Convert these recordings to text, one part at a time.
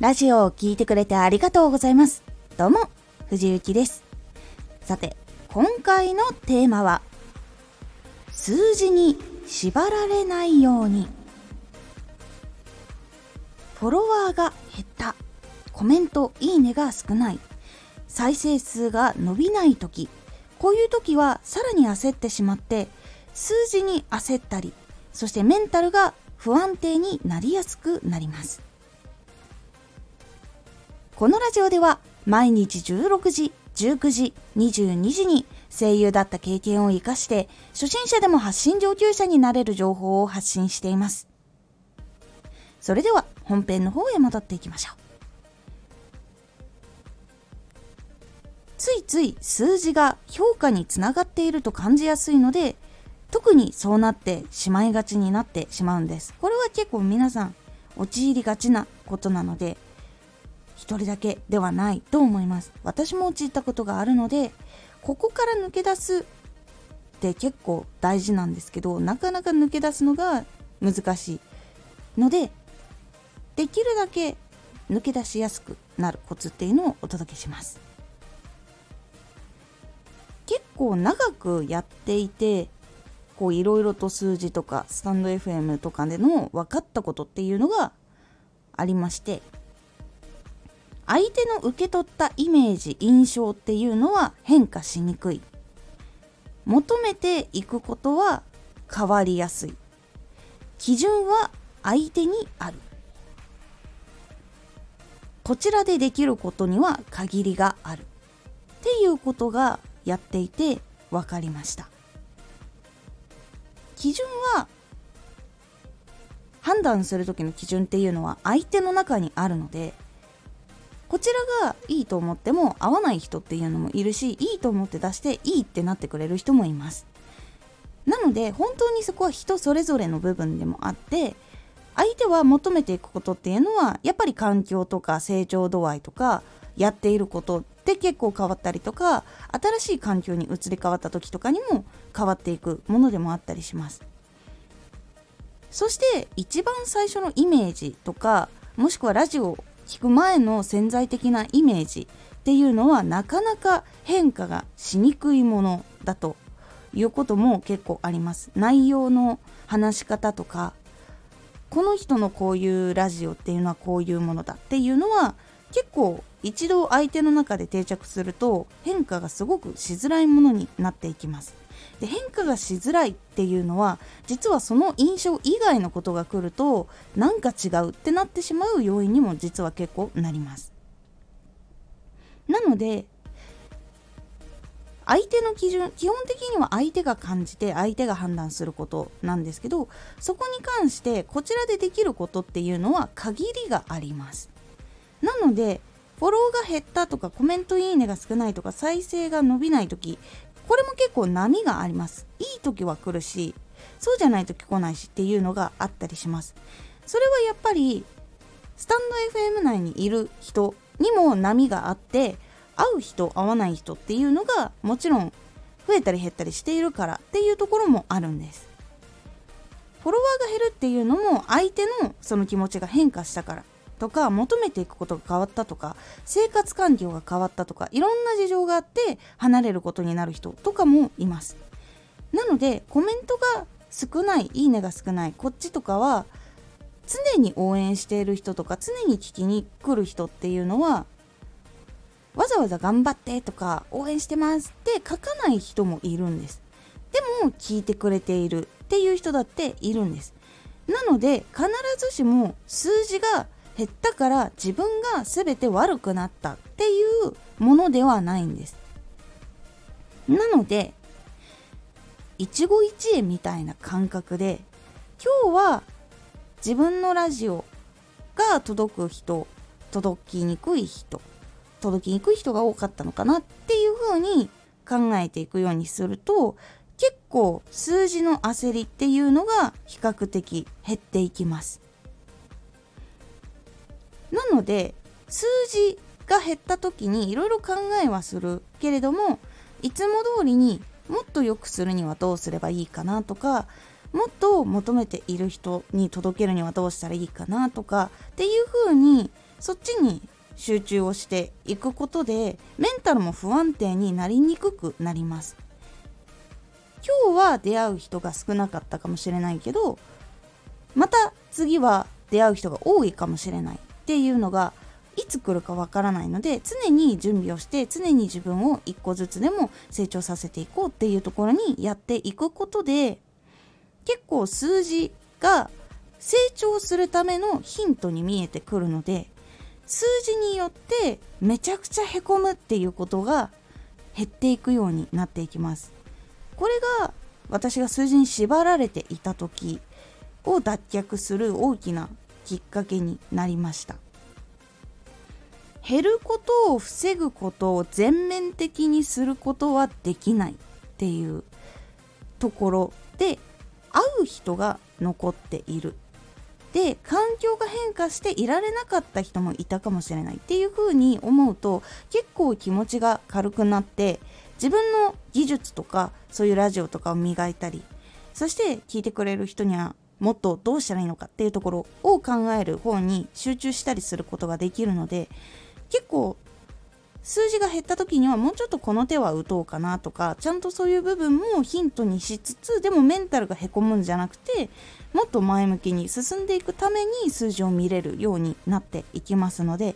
ラジオを聴いてくれてありがとうございます。どうも、藤幸です。さて、今回のテーマは、数字に縛られないように。フォロワーが減った。コメント、いいねが少ない。再生数が伸びない時。こういう時はさらに焦ってしまって、数字に焦ったり、そしてメンタルが不安定になりやすくなります。このラジオでは毎日16時、19時、22時に声優だった経験を活かして初心者でも発信上級者になれる情報を発信しています。それでは本編の方へ戻っていきましょう。ついつい数字が評価につながっていると感じやすいので特にそうなってしまいがちになってしまうんです。これは結構皆さん陥りがちなことなので一人だけではないと思います。私も陥ったことがあるのでここから抜け出すって結構大事なんですけどなかなか抜け出すのが難しいのでできるだけ抜け出しやすくなるコツっていうのをお届けします。結構長くやっていてこういろいろと数字とかスタンド FM とかでの分かったことっていうのがありまして相手の受け取ったイメージ印象っていうのは変化しにくい。求めていくことは変わりやすい。基準は相手にある。こちらでできることには限りがある。っていうことがやっていて分かりました。基準は判断する時の基準っていうのは相手の中にあるのでこちらがいいと思っても合わない人っていうのもいるしいいと思って出していいってなってくれる人もいます。なので本当にそこは人それぞれの部分でもあって相手は求めていくことっていうのはやっぱり環境とか成長度合いとかやっていることって結構変わったりとか新しい環境に移り変わった時とかにも変わっていくものでもあったりします。そして一番最初のイメージとかもしくはラジオ聞く前の潜在的なイメージっていうのはなかなか変化がしにくいものだということも結構あります。内容の話し方とかこの人のこういうラジオっていうのはこういうものだっていうのは結構一度相手の中で定着すると変化がすごくしづらいものになっていきます。で変化がしづらいっていうのは実はその印象以外のことが来るとなんか違うってなってしまう要因にも実は結構なります。なので相手の基準基本的には相手が感じて相手が判断することなんですけどそこに関してこちらでできることっていうのは限りがあります。なのでフォローが減ったとかコメントいいねが少ないとか再生が伸びない時これも結構波があります。いい時は来るしそうじゃない時来ないしっていうのがあったりします。それはやっぱりスタンド FM 内にいる人にも波があって会う人会わない人っていうのがもちろん増えたり減ったりしているからっていうところもあるんです。フォロワーが減るっていうのも相手のその気持ちが変化したから。とか求めていくことが変わったとか生活環境が変わったとかいろんな事情があって離れることになる人とかもいます。なのでコメントが少ないいいねが少ないこっちとかは常に応援している人とか常に聞きに来る人っていうのはわざわざ頑張ってとか応援してますって書かない人もいるんです。でも聞いてくれているっていう人だっているんです。なので必ずしも数字が減ったから自分が全て悪くなったっていうものではないんです。なので一期一会みたいな感覚で今日は自分のラジオが届く人届きにくい人届きにくい人が多かったのかなっていう風に考えていくようにすると結構数字の焦りっていうのが比較的減っていきます。なので数字が減った時にいろいろ考えはするけれどもいつも通りにもっと良くするにはどうすればいいかなとかもっと求めている人に届けるにはどうしたらいいかなとかっていうふうにそっちに集中をしていくことでメンタルも不安定になりにくくなります。今日は出会う人が少なかったかもしれないけどまた次は出会う人が多いかもしれない。っていうのがいつ来るかわからないので常に準備をして常に自分を一個ずつでも成長させていこうっていうところにやっていくことで結構数字が成長するためのヒントに見えてくるので数字によってめちゃくちゃへこむっていうことが減っていくようになっていきます。これが私が数字に縛られていた時を脱却する大きなきっかけになりました。減ることを防ぐことを全面的にすることはできないっていうところで会う人が残っている。で環境が変化していられなかった人もいたかもしれないっていう風に思うと結構気持ちが軽くなって自分の技術とかそういうラジオとかを磨いたりそして聞いてくれる人にはもっとどうしたらいいのかっていうところを考える方に集中したりすることができるので結構数字が減った時にはもうちょっとこの手は打とうかなとかちゃんとそういう部分もヒントにしつつでもメンタルがへこむんじゃなくてもっと前向きに進んでいくために数字を見れるようになっていきますので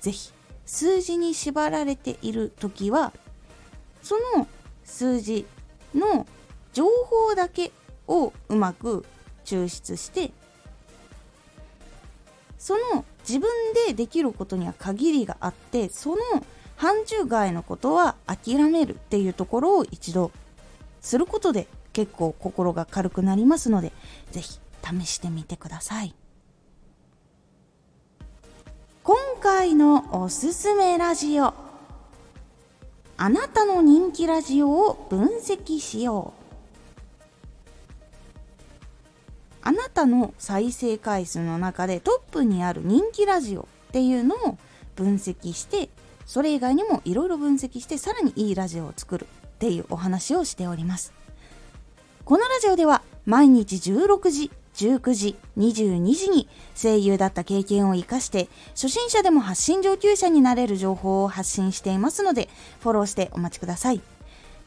是非数字に縛られている時はその数字の情報だけをうまく抽出してその自分でできることには限りがあってその範疇外のことは諦めるっていうところを一度することで結構心が軽くなりますので是非試してみてください。今回のおすすめラジオあなたの人気ラジオを分析しよう。たの再生回数の中でトップにある人気ラジオっていうのを分析してそれ以外にもいろいろ分析してさらにいいラジオを作るっていうお話をしております。このラジオでは毎日16時19時22時に声優だった経験を生かして初心者でも発信上級者になれる情報を発信していますのでフォローしてお待ちください。